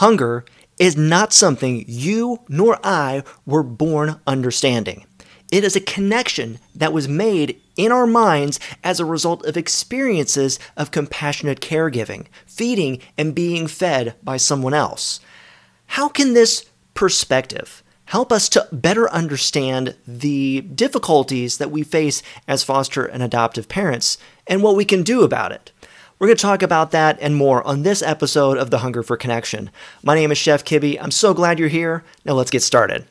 Hunger is not something you nor I were born understanding. It is a connection that was made in our minds as a result of experiences of compassionate caregiving, feeding and being fed by someone else. How can this perspective help us to better understand the difficulties that we face as foster and adoptive parents and what we can do about it? We're going to talk about that and more on this episode of The Hunger for Connection. My name is Chef Kibbe. I'm so glad you're here. Now let's get started.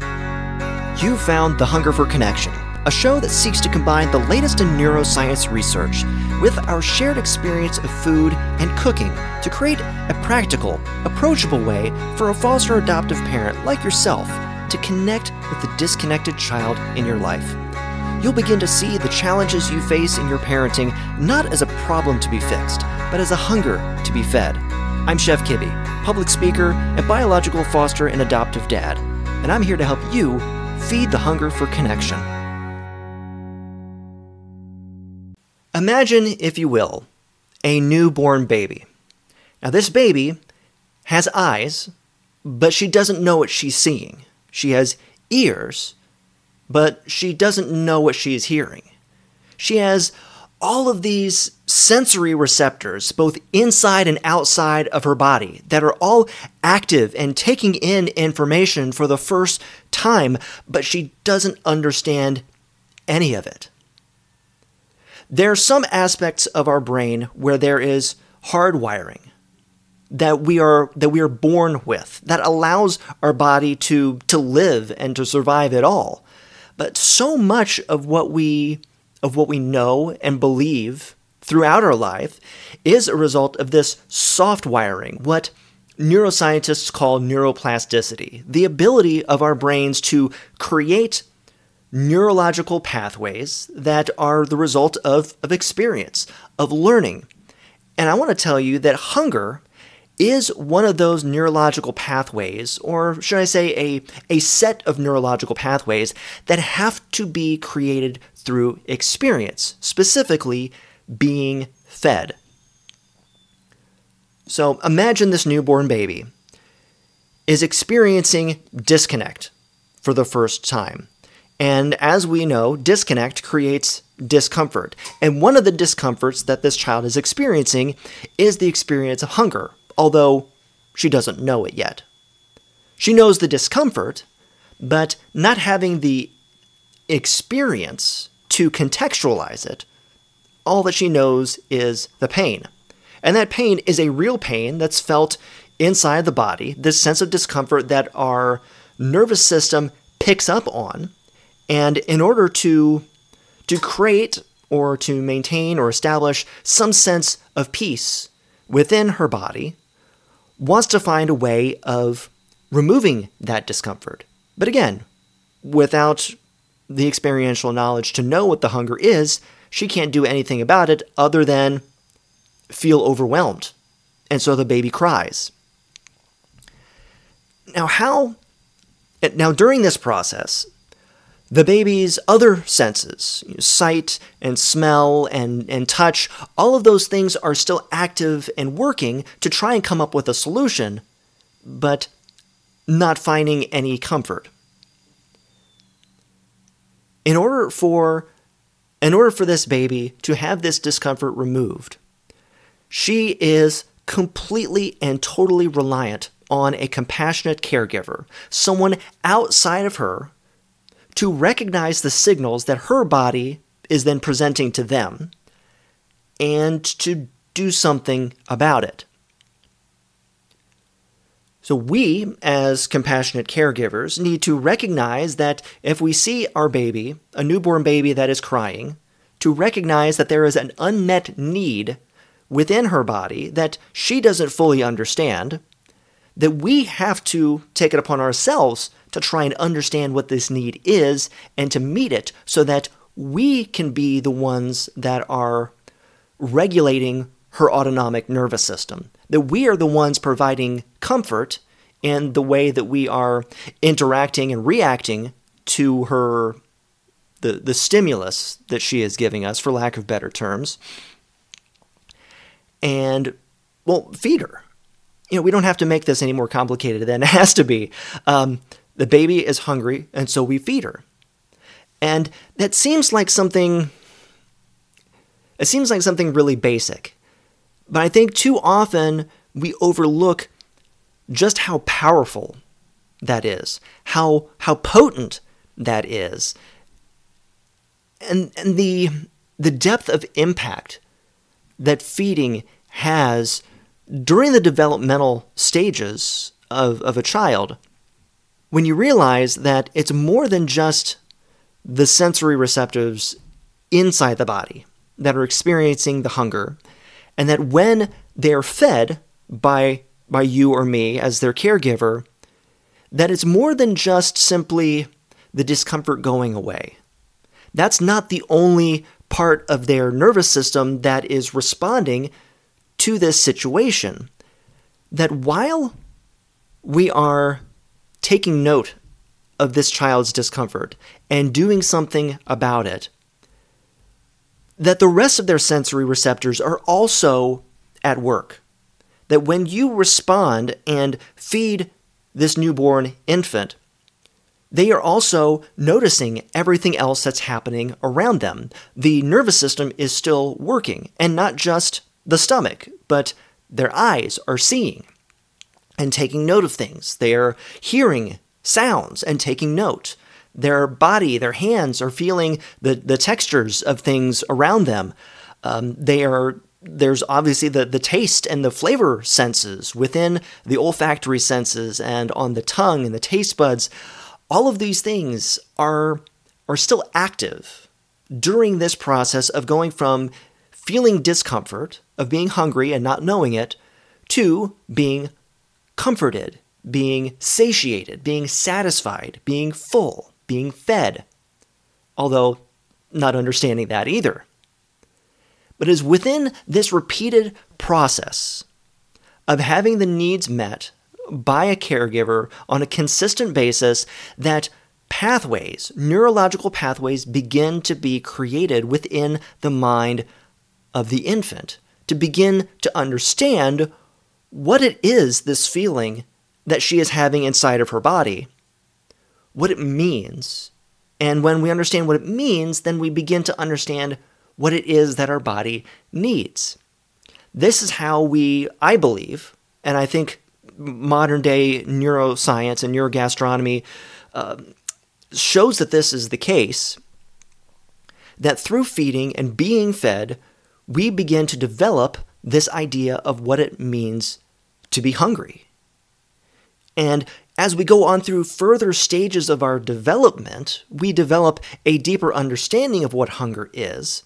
You found The Hunger for Connection, a show that seeks to combine the latest in neuroscience research with our shared experience of food and cooking to create a practical, approachable way for a foster adoptive parent like yourself to connect with the disconnected child in your life. You'll begin to see the challenges you face in your parenting not as a problem to be fixed, but as a hunger to be fed. I'm Chef Kibbe, public speaker and biological foster and adoptive dad, and I'm here to help you Feed the hunger for connection. Imagine, if you will, a newborn baby. Now, this baby has eyes, but she doesn't know what she's seeing. She has ears, but she doesn't know what she is hearing. She has all of these sensory receptors, both inside and outside of her body, that are all active and taking in information for the first time, but she doesn't understand any of it. There are some aspects of our brain where there is hardwiring that we are that we are born with that allows our body to to live and to survive at all. But so much of what we of what we know and believe throughout our life is a result of this soft wiring, what neuroscientists call neuroplasticity, the ability of our brains to create neurological pathways that are the result of, of experience, of learning. And I want to tell you that hunger is one of those neurological pathways, or should I say, a, a set of neurological pathways that have to be created through experience, specifically being fed. So imagine this newborn baby is experiencing disconnect for the first time. And as we know, disconnect creates discomfort. And one of the discomforts that this child is experiencing is the experience of hunger, although she doesn't know it yet. She knows the discomfort, but not having the experience to contextualize it, all that she knows is the pain. And that pain is a real pain that's felt inside the body, this sense of discomfort that our nervous system picks up on. And in order to, to create or to maintain or establish some sense of peace within her body, wants to find a way of removing that discomfort. But again, without the experiential knowledge to know what the hunger is, she can't do anything about it other than feel overwhelmed. And so the baby cries. Now, how. Now, during this process, the baby's other senses, sight and smell and, and touch, all of those things are still active and working to try and come up with a solution, but not finding any comfort. In order for in order for this baby to have this discomfort removed, she is completely and totally reliant on a compassionate caregiver, someone outside of her, to recognize the signals that her body is then presenting to them and to do something about it. So, we, as compassionate caregivers, need to recognize that if we see our baby, a newborn baby that is crying, to recognize that there is an unmet need within her body that she doesn't fully understand, that we have to take it upon ourselves to try and understand what this need is and to meet it so that we can be the ones that are regulating her autonomic nervous system. That we are the ones providing comfort in the way that we are interacting and reacting to her the, the stimulus that she is giving us, for lack of better terms. And well, feed her. You know, we don't have to make this any more complicated than it has to be. Um, the baby is hungry, and so we feed her. And that seems like something. It seems like something really basic. But I think too often we overlook just how powerful that is, how how potent that is, and and the the depth of impact that feeding has during the developmental stages of, of a child. When you realize that it's more than just the sensory receptors inside the body that are experiencing the hunger, and that when they're fed by by you or me as their caregiver, that it's more than just simply the discomfort going away. That's not the only part of their nervous system that is responding to this situation. That while we are taking note of this child's discomfort and doing something about it, that the rest of their sensory receptors are also at work. That when you respond and feed this newborn infant, they are also noticing everything else that's happening around them. The nervous system is still working, and not just the stomach, but their eyes are seeing and taking note of things. They are hearing sounds and taking note. Their body, their hands are feeling the, the textures of things around them. Um, they are there's obviously the, the taste and the flavor senses within the olfactory senses and on the tongue and the taste buds all of these things are are still active during this process of going from feeling discomfort of being hungry and not knowing it to being comforted, being satiated, being satisfied, being full, being fed. Although not understanding that either. But it is within this repeated process of having the needs met by a caregiver on a consistent basis that pathways, neurological pathways, begin to be created within the mind of the infant to begin to understand what it is this feeling that she is having inside of her body, what it means. And when we understand what it means, then we begin to understand what it is that our body needs. This is how we, I believe, and I think modern day neuroscience and neurogastronomy uh, shows that this is the case, that through feeding and being fed, we begin to develop this idea of what it means to be hungry. And as we go on through further stages of our development, we develop a deeper understanding of what hunger is,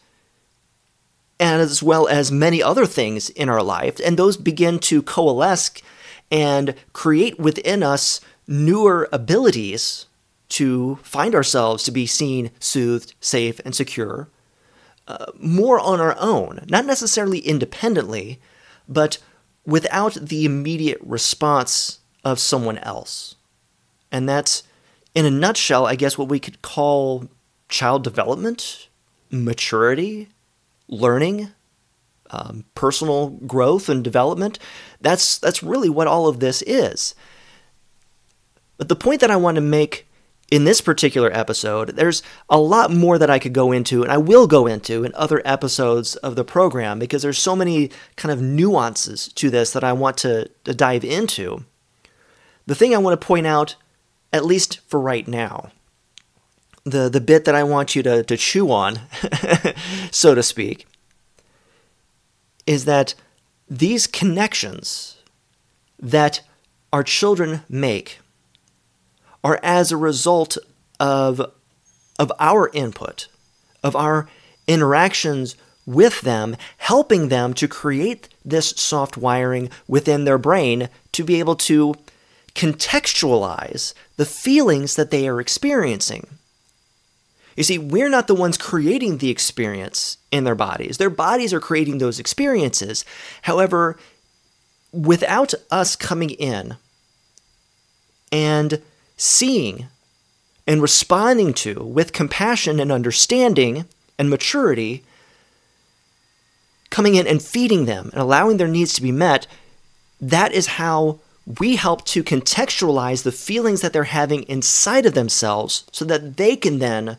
as well as many other things in our life, and those begin to coalesce and create within us newer abilities to find ourselves to be seen, soothed, safe, and secure uh, more on our own, not necessarily independently, but without the immediate response of someone else. And that's, in a nutshell, I guess what we could call child development, maturity, learning, um, personal growth and development. That's that's really what all of this is. But the point that I want to make in this particular episode, there's a lot more that I could go into, and I will go into in other episodes of the program because there's so many kind of nuances to this that I want to, to dive into. The thing I want to point out, at least for right now, the, the bit that I want you to, to chew on, so to speak, is that these connections that our children make are as a result of, of our input, of our interactions with them, helping them to create this soft wiring within their brain to be able to contextualize the feelings that they are experiencing. You see, we're not the ones creating the experience in their bodies. Their bodies are creating those experiences. However, without us coming in and seeing and responding to with compassion and understanding and maturity, coming in and feeding them and allowing their needs to be met, that is how we help to contextualize the feelings that they're having inside of themselves so that they can then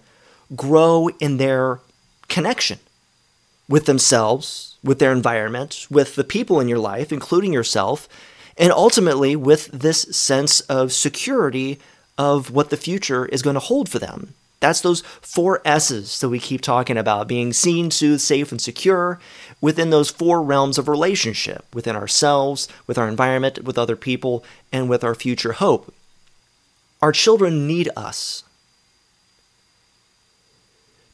grow in their connection with themselves, with their environment, with the people in your life, including yourself, and ultimately with this sense of security of what the future is going to hold for them. That's those four S's that we keep talking about being seen, soothed, safe, and secure within those four realms of relationship within ourselves, with our environment, with other people, and with our future hope. Our children need us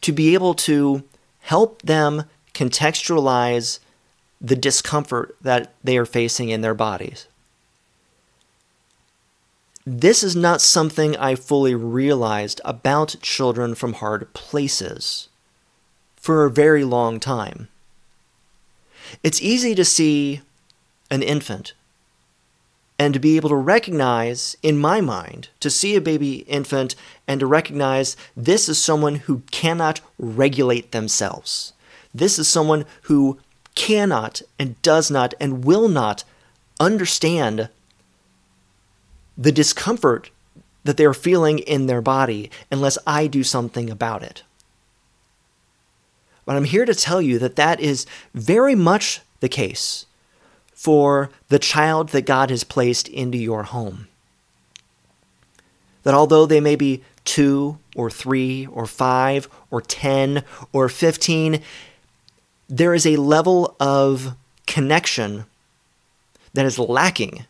to be able to help them contextualize the discomfort that they are facing in their bodies. This is not something I fully realized about children from hard places for a very long time. It's easy to see an infant and to be able to recognize, in my mind, to see a baby infant and to recognize this is someone who cannot regulate themselves. This is someone who cannot and does not and will not understand the discomfort that they're feeling in their body unless I do something about it. But I'm here to tell you that that is very much the case for the child that God has placed into your home. That although they may be two or three or five or 10 or 15, there is a level of connection that is lacking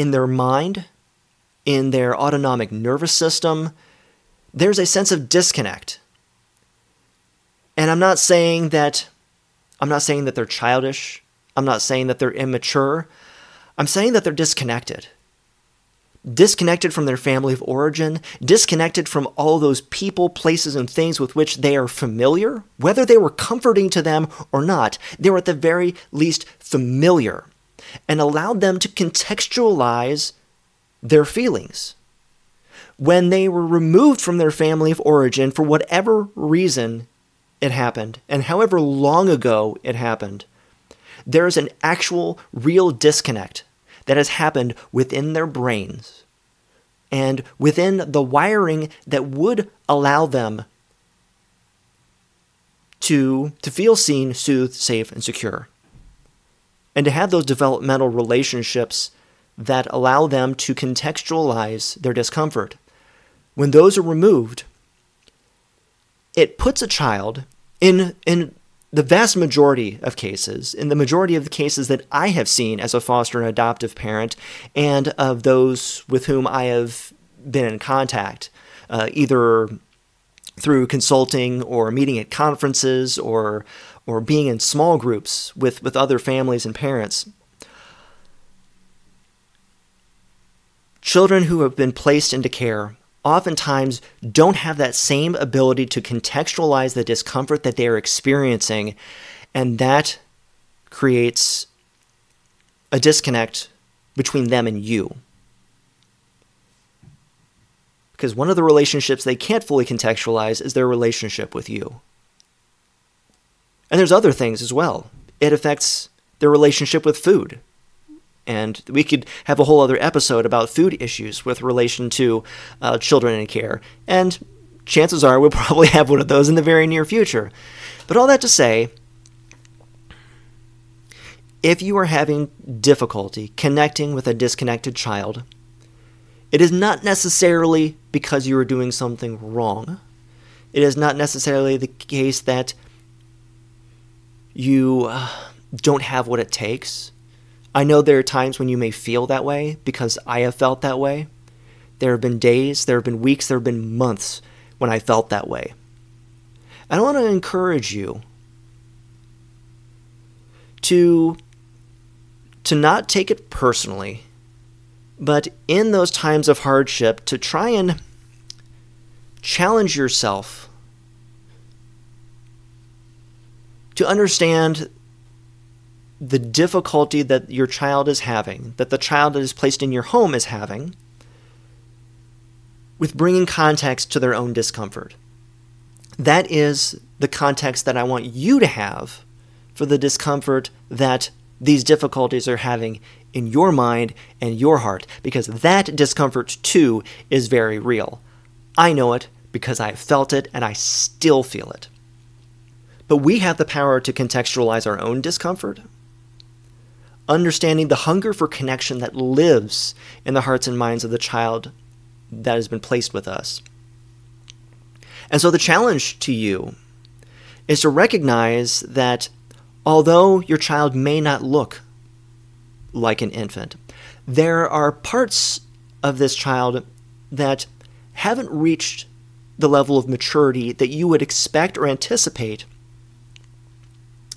in their mind, in their autonomic nervous system, there's a sense of disconnect. And I'm not saying that I'm not saying that they're childish. I'm not saying that they're immature. I'm saying that they're disconnected. Disconnected from their family of origin, disconnected from all those people, places, and things with which they are familiar, whether they were comforting to them or not, they were at the very least familiar and allowed them to contextualize their feelings. When they were removed from their family of origin for whatever reason it happened, and however long ago it happened, there is an actual real disconnect that has happened within their brains and within the wiring that would allow them to, to feel seen, soothed, safe, and secure and to have those developmental relationships that allow them to contextualize their discomfort. When those are removed, it puts a child in in the vast majority of cases, in the majority of the cases that I have seen as a foster and adoptive parent, and of those with whom I have been in contact, uh, either through consulting or meeting at conferences or or being in small groups with, with other families and parents. Children who have been placed into care oftentimes don't have that same ability to contextualize the discomfort that they are experiencing, and that creates a disconnect between them and you. Because one of the relationships they can't fully contextualize is their relationship with you. And there's other things as well. It affects their relationship with food. And we could have a whole other episode about food issues with relation to uh, children in care. And chances are we'll probably have one of those in the very near future. But all that to say, if you are having difficulty connecting with a disconnected child, it is not necessarily because you are doing something wrong. It is not necessarily the case that you uh, don't have what it takes. I know there are times when you may feel that way because I have felt that way. There have been days, there have been weeks, there have been months when I felt that way. I want to encourage you to to not take it personally, but in those times of hardship to try and challenge yourself to understand the difficulty that your child is having, that the child that is placed in your home is having, with bringing context to their own discomfort. That is the context that I want you to have for the discomfort that these difficulties are having in your mind and your heart because that discomfort too is very real. I know it because I have felt it and I still feel it. But we have the power to contextualize our own discomfort, understanding the hunger for connection that lives in the hearts and minds of the child that has been placed with us. And so the challenge to you is to recognize that although your child may not look like an infant, there are parts of this child that haven't reached the level of maturity that you would expect or anticipate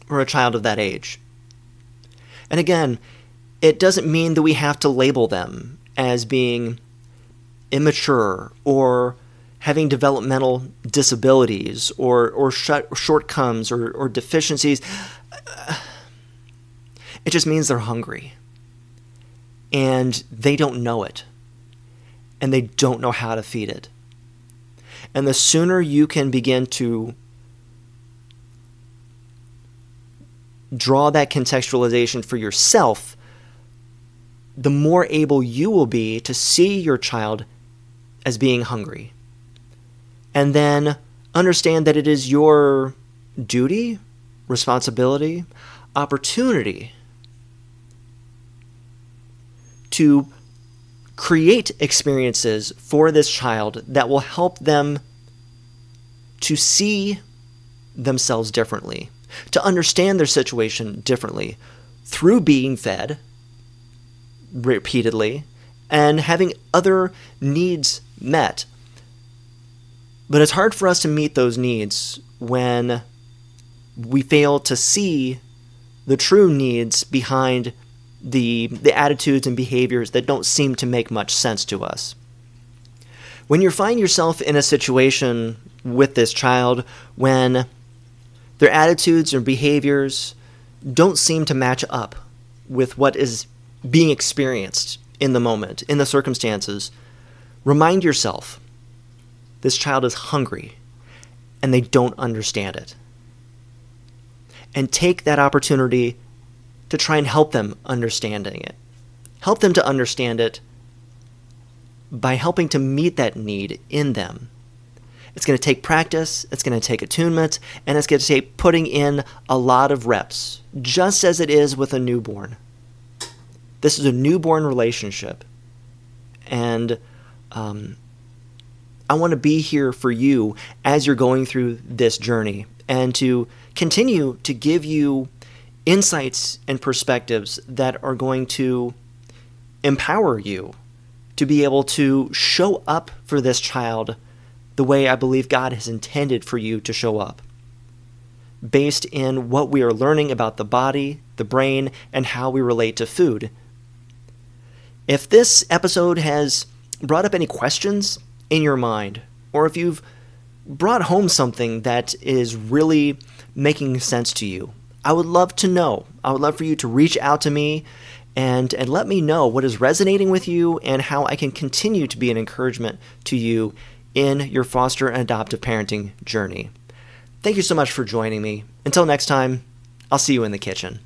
for a child of that age. And again, it doesn't mean that we have to label them as being immature or having developmental disabilities or, or shortcomings or, or deficiencies. It just means they're hungry and they don't know it and they don't know how to feed it. And the sooner you can begin to draw that contextualization for yourself, the more able you will be to see your child as being hungry. And then understand that it is your duty, responsibility, opportunity to create experiences for this child that will help them to see themselves differently, to understand their situation differently through being fed repeatedly and having other needs met. But it's hard for us to meet those needs when we fail to see the true needs behind the, the attitudes and behaviors that don't seem to make much sense to us. When you find yourself in a situation with this child when their attitudes or behaviors don't seem to match up with what is being experienced in the moment, in the circumstances, remind yourself this child is hungry and they don't understand it. And take that opportunity to try and help them understanding it. Help them to understand it by helping to meet that need in them. It's going to take practice, it's going to take attunement, and it's going to take putting in a lot of reps, just as it is with a newborn. This is a newborn relationship. And um, I want to be here for you as you're going through this journey and to continue to give you insights and perspectives that are going to empower you to be able to show up for this child the way I believe God has intended for you to show up, based in what we are learning about the body, the brain, and how we relate to food. If this episode has brought up any questions in your mind, or if you've brought home something that is really making sense to you, I would love to know. I would love for you to reach out to me and, and let me know what is resonating with you and how I can continue to be an encouragement to you in your foster and adoptive parenting journey. Thank you so much for joining me. Until next time, I'll see you in the kitchen.